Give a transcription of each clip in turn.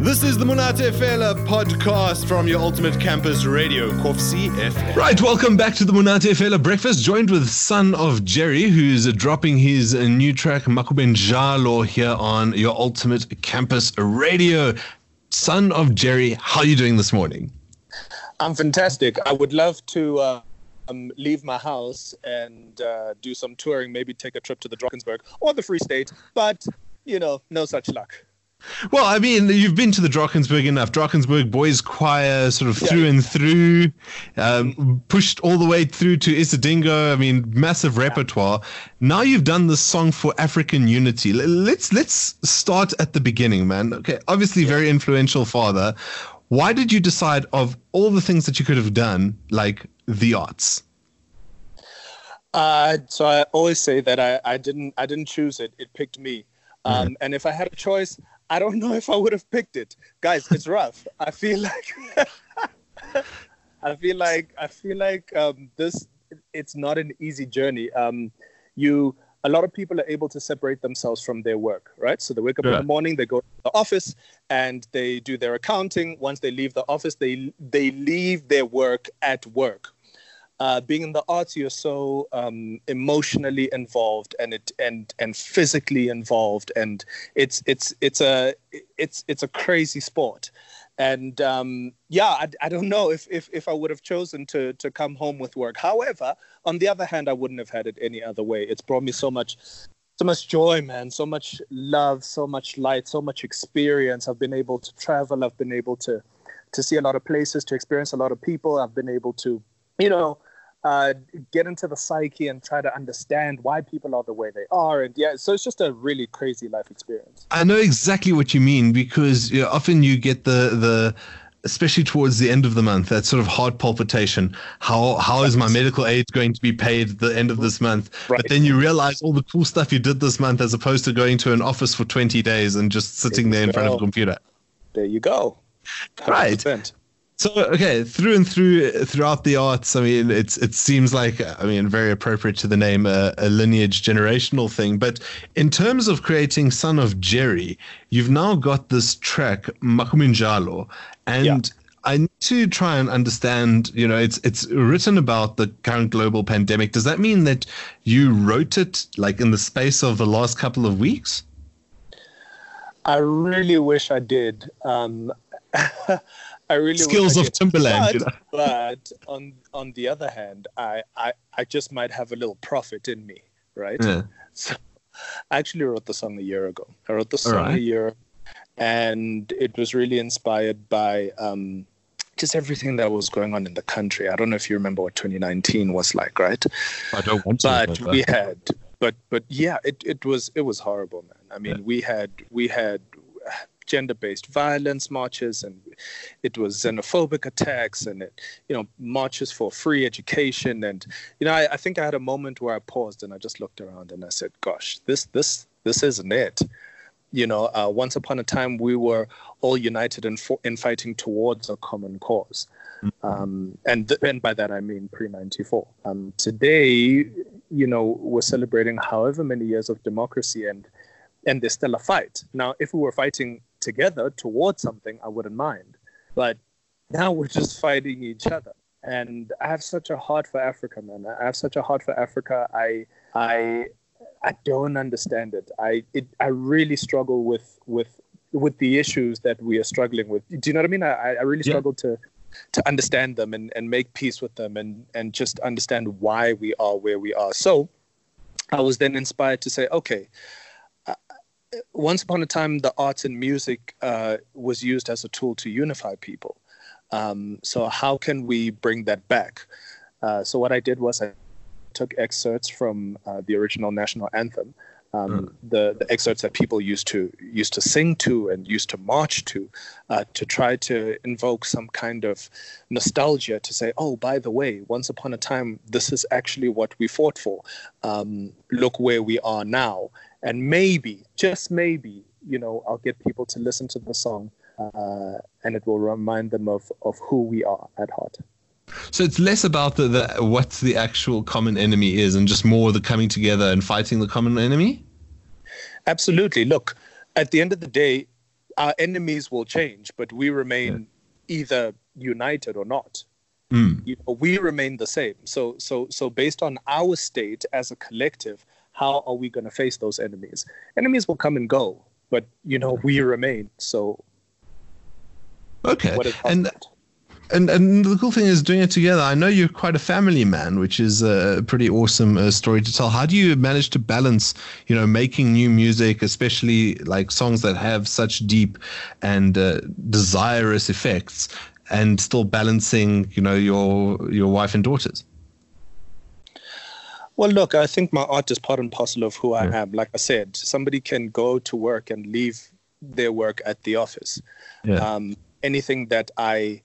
This is the Monate Fela podcast from your ultimate campus radio, Kovsie FM. Right, welcome back to the Monate Fela Breakfast, joined with Son of Jerry, who's dropping his new track, Makubenjalo, here on your ultimate campus radio. Son of Jerry, how are you doing this morning? I'm fantastic. I would love to uh, um, leave my house and uh, do some touring, maybe take a trip to the Drakensberg or the Free State, but, you know, no such luck. Well, I mean, you've been to the Drakensberg enough. Drakensberg Boys Choir, sort of yeah. through and through, um, pushed all the way through to Isidingo. I mean, massive repertoire. Now you've done this song for African unity. Let's let's start at the beginning, man. Okay, obviously, yeah. very influential father. Why did you decide of all the things that you could have done, like the arts? Uh, so I always say that I, I didn't I didn't choose it. It picked me. Um, mm-hmm. And if I had a choice, I don't know if I would have picked it. Guys, it's rough. I feel like I feel like I feel like um, this it's not an easy journey. Um, you a lot of people are able to separate themselves from their work, right? So they wake up yeah. in the morning, they go to the office, and they do their accounting. Once they leave the office, they they leave their work at work, uh, being in the arts, you're so um, emotionally involved and it and and physically involved, and it's it's it's a it's it's a crazy sport. And um, yeah, I, I don't know if, if if I would have chosen to to come home with work. However, on the other hand, I wouldn't have had it any other way. It's brought me so much so much joy, man, so much love, so much light, so much experience. I've been able to travel. I've been able to to see a lot of places, to experience a lot of people. I've been able to, you know, uh, get into the psyche and try to understand why people are the way they are. And yeah, so it's just a really crazy life experience. I know exactly what you mean because you know, often you get the the especially towards the end of the month that sort of heart palpitation how how is my medical aid going to be paid at the end of this month right. but then you realize all the cool stuff you did this month as opposed to going to an office for 20 days and just sitting there, there in front of a computer there you go 100%. right so okay, through and through throughout the arts, I mean, it's it seems like I mean very appropriate to the name a, a lineage generational thing. But in terms of creating Son of Jerry, you've now got this track Makubenjalo, and yeah. I need to try and understand. You know, it's it's written about the current global pandemic. Does that mean that you wrote it like in the space of the last couple of weeks? I really wish I did. Um, I really skills of Timbaland. But, you know? but on on the other hand, I, I I just might have a little prophet in me, right? Yeah. So I actually wrote the song a year ago. I wrote the song right. a year, and it was really inspired by um, just everything that was going on in the country. I don't know if you remember what 2019 was like, right? I don't want to. But we had, but but yeah, it, it was it was horrible, man. I mean, yeah. we had we had gender-based violence marches and it was xenophobic attacks and it, you know marches for free education and you know I, I think I had a moment where I paused and I just looked around and I said gosh this this this isn't it you know uh, once upon a time we were all united in, for, in fighting towards a common cause mm-hmm. um, and th- and by that I mean pre 94 um, today you know we're celebrating however many years of democracy and and there's still a fight. Now, if we were fighting together towards something, I wouldn't mind. But now we're just fighting each other. And I have such a heart for Africa, man. I have such a heart for Africa. I I I don't understand it. I it I really struggle with with with the issues that we are struggling with. Do you know what I mean? I, I really struggle yeah. to to understand them and, and make peace with them and, and just understand why we are where we are. So I was then inspired to say, okay, once upon a time, the arts and music uh, was used as a tool to unify people. Um, so how can we bring that back? Uh, so what I did was I took excerpts from uh, the original national anthem, um, mm. the, the excerpts that people used to used to sing to and used to march to, uh, to try to invoke some kind of nostalgia to say, oh, by the way, once upon a time, this is actually what we fought for. Um, look where we are now, and maybe, just maybe, you know, I'll get people to listen to the song, uh, and it will remind them of of who we are at heart. So it's less about the, the what the actual common enemy is, and just more the coming together and fighting the common enemy. Absolutely. Look, at the end of the day, our enemies will change, but we remain yeah. either united or not. Mm. You know, we remain the same. So, so, so based on our state as a collective, how are we going to face those enemies? Enemies will come and go, but you know, we remain. So, okay, and. And and the cool thing is doing it together. I know you're quite a family man, which is a pretty awesome uh, story to tell. How do you manage to balance, you know, making new music, especially like songs that have such deep and uh, desirous effects, and still balancing, you know, your your wife and daughters? Well, look, I think my art is part and parcel of who I am. Like I said, somebody can go to work and leave their work at the office. Yeah. Um, anything that I,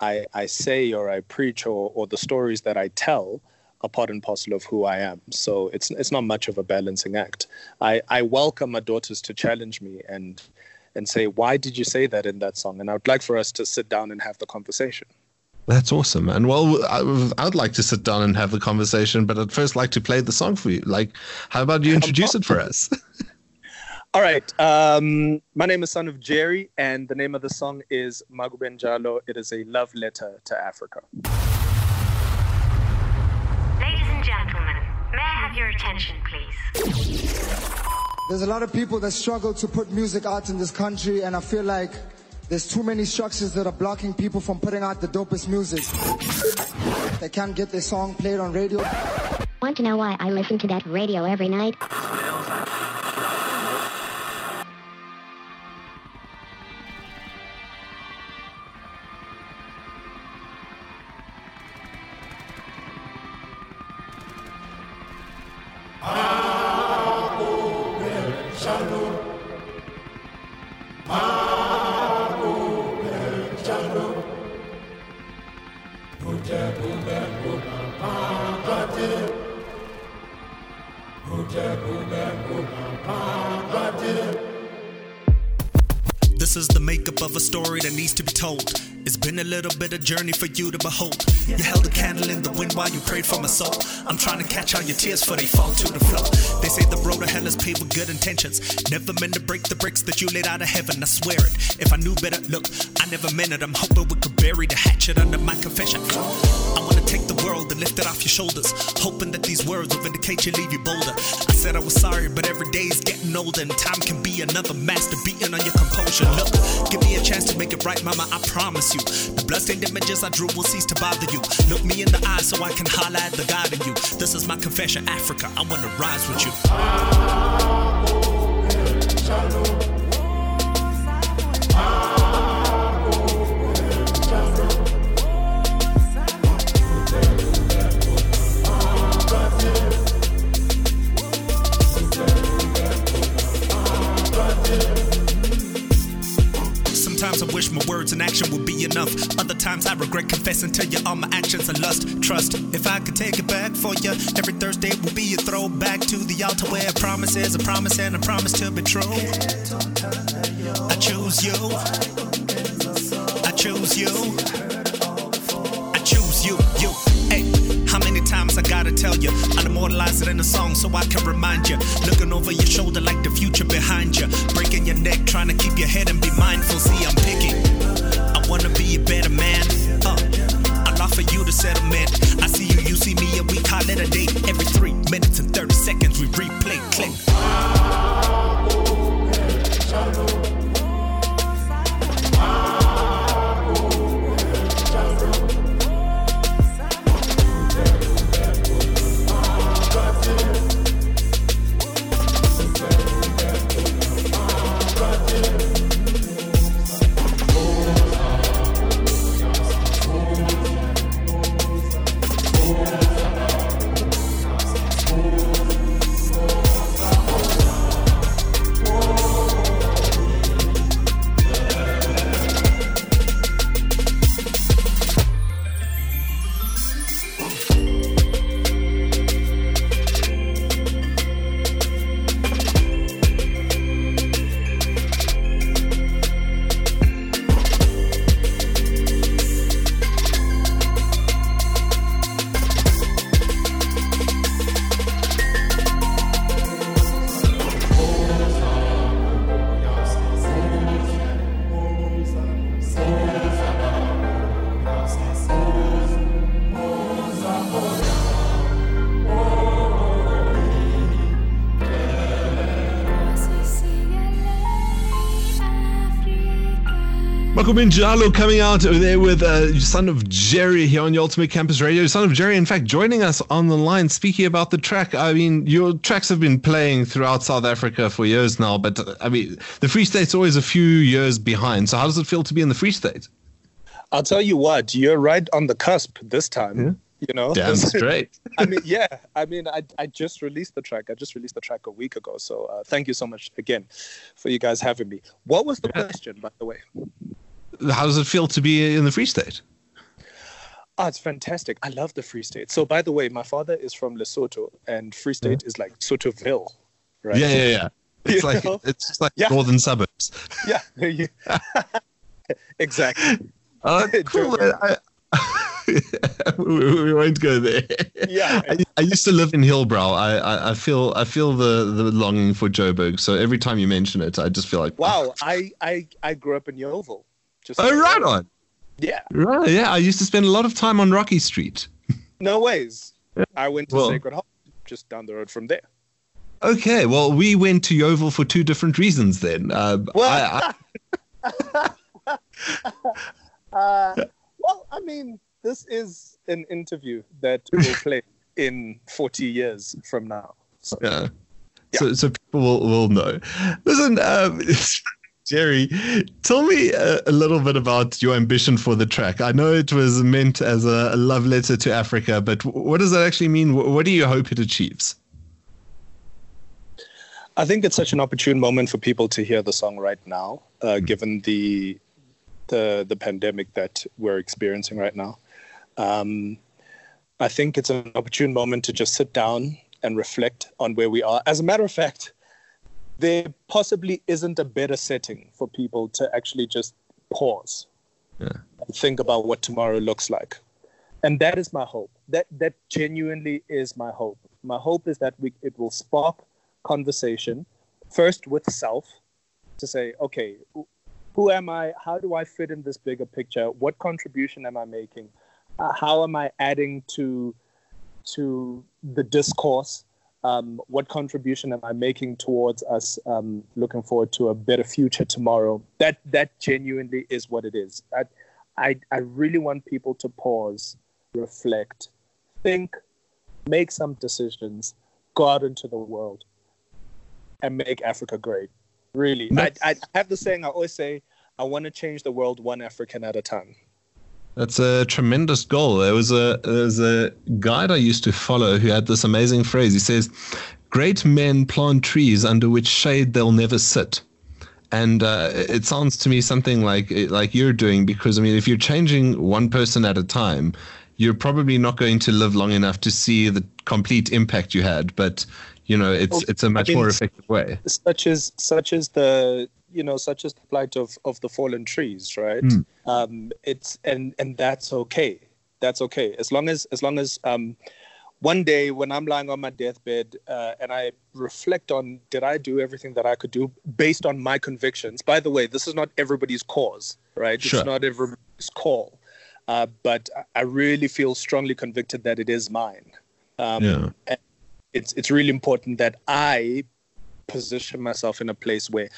I, I say or I preach or, or the stories that I tell are part and parcel of who I am. So it's it's not much of a balancing act. I, I welcome my daughters to challenge me and and say, why did you say that in that song? And I would like for us to sit down and have the conversation. That's awesome, and well, I, would like to sit down and have the conversation, but I'd first like to play the song for you. Like, how about you introduce it for us? All right. Um, my name is Son of Jerry, and the name of the song is Makubenjalo. It is a love letter to Africa. Ladies and gentlemen, may I have your attention, please? There's a lot of people that struggle to put music out in this country, and I feel like there's too many structures that are blocking people from putting out the dopest music. They can't get their song played on radio. Want to know why I listen to that radio every night? This is the makeup of a story that needs to be told. It's been a little bit of a journey for you to behold. You held a candle in the wind while you prayed for my soul. I'm trying to catch all your tears for they fall to the floor. They say the road to hell is paved with good intentions. Never meant to break the bricks that you laid out of heaven. I swear it. If I knew better, look, I never meant it. I'm hoping we could bury the hatchet under my confession. I wanna take the world and lift it off your shoulders, hoping that these words will vindicate you, leave you bolder. I said I was sorry, but every day is getting older, and time can be another master beating on your composure. Look, give me a chance to make it right, mama. I promise you. The bloodstained images I drew will cease to bother you. Look me in the eye so I can holler at the God in you. This is my confession, Africa. I wanna rise with you. My words and action would be enough. Other times I regret confessing to you all my actions and lust. Trust, if I could take it back for you, every Thursday will be a throwback to the altar where a promise is a promise and a promise to be true. I choose you. I choose you. I choose you. You. Hey. How many times I gotta tell you? I'll immortalize it in a song so I can remind you. Looking over your shoulder like the future behind you. Breaking your neck, trying to keep your head and be mindful. See, I'm picking. I wanna be a better man. Uh, I'll offer you the settlement. I see you, you see me, and we call it a date. Every three minutes and 30 seconds, Makubenjalo coming out there with uh, Son of Jerry here on your Ultimate Campus Radio. Son of Jerry, in fact, joining us on the line, speaking about the track. I mean, your tracks have been playing throughout South Africa for years now, but I mean, the Free State's always a few years behind. So, how does it feel to be in the Free State? I'll tell you what, you're right on the cusp this time. Yeah. You know, Damn straight. I mean, yeah. I mean, I, I just released the track. I just released the track a week ago. So uh, thank you so much again for you guys having me. What was the Yeah. question, by the way? How does it feel to be in the Free State? Oh, it's fantastic. I love the Free State. So, by the way, my father is from Lesotho, and Free State is like Sotoville, right? Yeah, yeah, yeah. It's You like know? it's just like Yeah. northern suburbs. Yeah. you- exactly. Oh, cool. I, we, we won't go there. Yeah. I, I used to live in Hillbrow. I, I, I feel I feel the, the longing for Joburg. So every time you mention it, I just feel like Wow. I, I, I grew up in Yeoville. Just Oh, right on. Yeah. Right. Yeah, I used to spend a lot of time on Rocky Street. No ways. I went to Well- Sacred Heart just down the road from there. Okay, well, we went to Yeoville for two different reasons then. Uh, Well, I, uh, well, I mean, this is an interview that will play in 40 years from now. So, I, yeah. So, so people will, will know. Listen, um, Jerry, tell me a, a little bit about your ambition for the track. I know it was meant as a, a love letter to Africa, but what does that actually mean? Wh- What do you hope it achieves? I think it's such an opportune moment for people to hear the song right now, uh, given the the the pandemic that we're experiencing right now. Um, I think it's an opportune moment to just sit down and reflect on where we are. As a matter of fact, there possibly isn't a better setting for people to actually just pause Yeah. and think about what tomorrow looks like. And that is my hope. That that genuinely is my hope. My hope is that we it will spark conversation first with self to say, okay, who- am I? How do I fit in this bigger picture? What contribution am I making? Uh, how am I adding to to the discourse? Um, what contribution am I making towards us um, looking forward to a better future tomorrow? That that genuinely is what it is. I, I I really want people to pause, reflect, think, make some decisions, go out into the world, and make Africa great. Really, I, I have the saying I always say, I want to change the world one African at a time. That's a tremendous goal. There was a there was a guide I used to follow who had this amazing phrase. He says, "Great men plant trees under which shade they'll never sit." And uh, it sounds to me something like like you're doing because I mean, if you're changing one person at a time, you're probably not going to live long enough to see the complete impact you had. But you know, it's Well, it's a much mean, more effective way. such as such as the you know such as the plight of of the fallen trees right? Mm. um it's and and that's okay. That's okay. As long as as long as um one day when i'm lying on my deathbed uh, and i reflect on did i do everything that i could do based on my convictions? By the way this is not everybody's cause right? Sure. it's not everybody's call. Uh, but I- i really feel strongly convicted that it is mine. Um, Yeah. it's it's really important that I position myself in a place where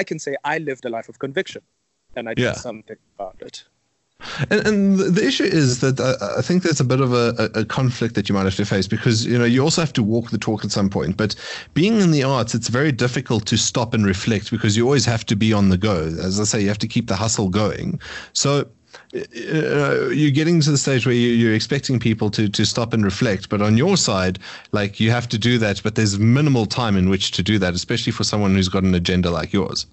I can say I lived a life of conviction and I did Yeah. something about it. And, and the- issue is that uh, I think there's a bit of a a conflict that you might have to face because you know you also have to walk the talk at some point. But being in the arts, it's very difficult to stop and reflect because you always have to be on the go. As I say, you have to keep the hustle going. So uh, you're getting to the stage where you, you're expecting people to to stop and reflect. But on your side, like you have to do that, but there's minimal time in which to do that, especially for someone who's got an agenda like yours.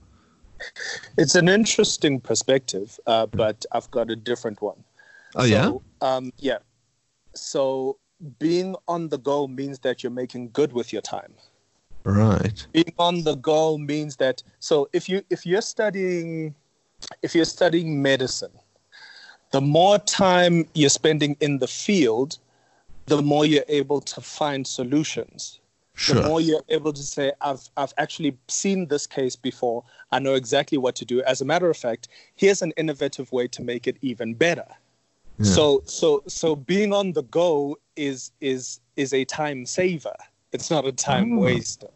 It's an interesting perspective, uh, but I've got a different one. Oh yeah. So, um, yeah. So being on the go means that you're making good with your time. Right. being on the go means that so if you if you're studying if you're studying medicine the more time you're spending in the field the more you're able to find solutions. Sure. the more you're able to say i've i've actually seen this case before. I know exactly what to do. As a matter of fact here's an innovative way to make it even better. So so so being on the go is is is a time saver. It's not a time Oh. waster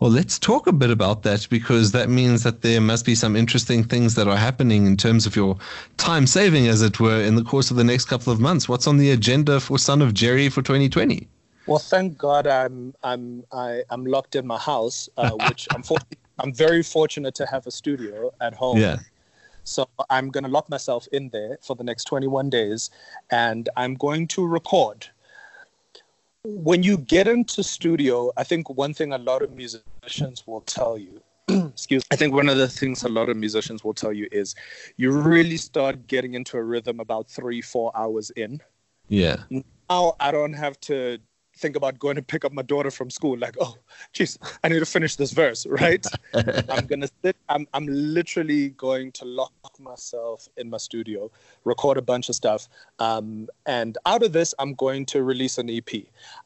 Well, let's talk a bit about that because that means that there must be some interesting things that are happening in terms of your time saving, as it were, in the course of the next couple of months. What's on the agenda for Son of Jerry for 2020? Well, thank God I'm I'm I, I'm locked in my house, uh, which I'm for, I'm very fortunate to have a studio at home. Yeah. So I'm going to lock myself in there for the next 21 days, and I'm going to record when you get into studio, I think one thing a lot of musicians will tell you, excuse me. I think one of the things a lot of musicians will tell you is you really start getting into a rhythm about three, four hours in. Yeah. Now I don't have to think about going to pick up my daughter from school. Like oh jeez i need to finish this verse right? I'm gonna sit I'm, I'm literally going to lock myself in my studio record a bunch of stuff. Um, and out of this i'm going to release an ep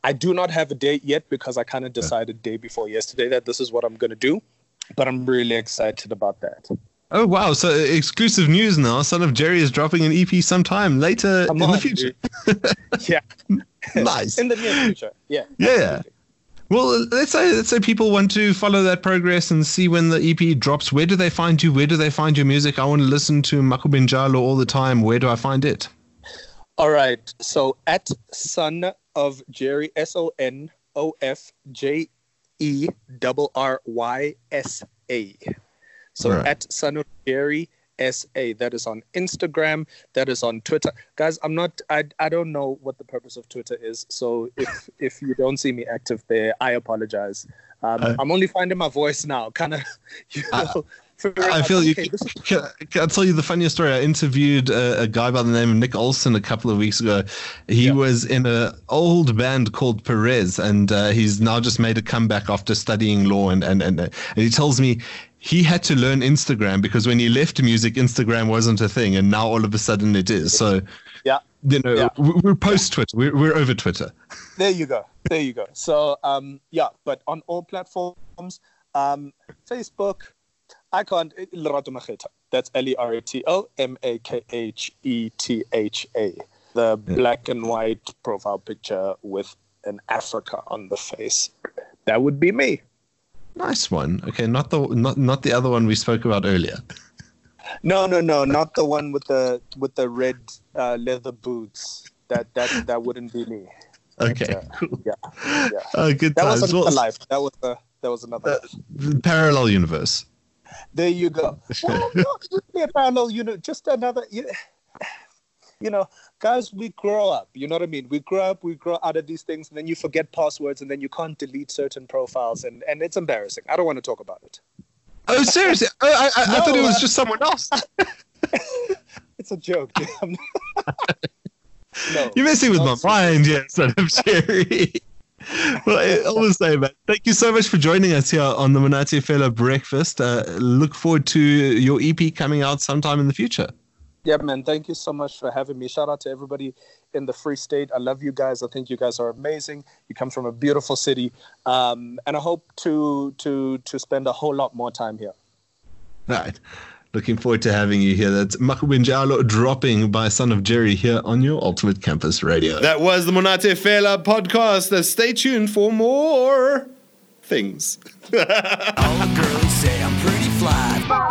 i do not have a date yet because i kind of decided day before yesterday that this is what i'm going to do but i'm really excited about that. Oh wow! So exclusive news now. Son of Jerry is dropping an EP sometime later Come in on, the future. yeah nice. in the near future yeah Yeah. absolutely. Well, let's say let's say people want to follow that progress and see when the EP drops. Where do they find you? Where do they find your music? I want to listen to Makubenjalo all the time. Where do I find it? All right. So at Son of Jerry, S O N O F J E R R Y S A. So Right. at Son of Jerry S A. That is on Instagram. That is on Twitter. Guys, I'm not. I I don't know what the purpose of Twitter is. So if if you don't see me active there, I apologize. Um, Uh, I'm only finding my voice now. Kind of. You I- know, I out, feel you. okay, this is- Can, can I tell you the funniest story? I interviewed a, a guy by the name of Nick Olson a couple of weeks ago. He Yeah. was in an old band called Perez, and uh, he's now just made a comeback after studying law. And, and, and, and he tells me he had to learn Instagram because when he left music, Instagram wasn't a thing, and now all of a sudden it is. So, Yeah. you know, Yeah. we- we're post Twitter. We're, we're over Twitter. There you go. There you go. So um, yeah, but on all platforms, um, Facebook, I can't. Makhetha. That's L E R A T O M A K H E T H A. The black and white profile picture with an Africa on the face. That would be me. Nice one. Okay, not the not not the other one we spoke about earlier. No, no, no, not the one with the with the red uh, leather boots. That that that wouldn't be me. Okay, uh, cool. Yeah, yeah. Uh, good That times. was another Well, life. That was a that was another Uh, life. parallel universe. There you go. Well, not really a parallel unit, just another. You, you know, guys, we grow up. You know what I mean? We grow up, we grow out of these things, and then you forget passwords, and then you can't delete certain profiles, and, and it's embarrassing. I don't want to talk about it. Oh, seriously? I, I, I No, thought it was uh, just someone else. It's a joke. dude. I'm not- no. You're messing with my mind, yeah, I'm Jerry. well, I- all the same, man. Thank you so much for joining us here on the Monate Fela Breakfast. Uh, look forward to your EP coming out sometime in the future. Yeah, man. Thank you so much for having me. Shout out to everybody in the Free State. I love you guys. I think you guys are amazing. You come from a beautiful city, um, and I hope to to to spend a whole lot more time here. Right. Looking forward to having you here. That's Makubenjalo dropping by Son of Jerry here on your Ultimate Campus Radio. That was the Monate Fela podcast. Uh, stay tuned for more things. All the girls say I'm pretty fly.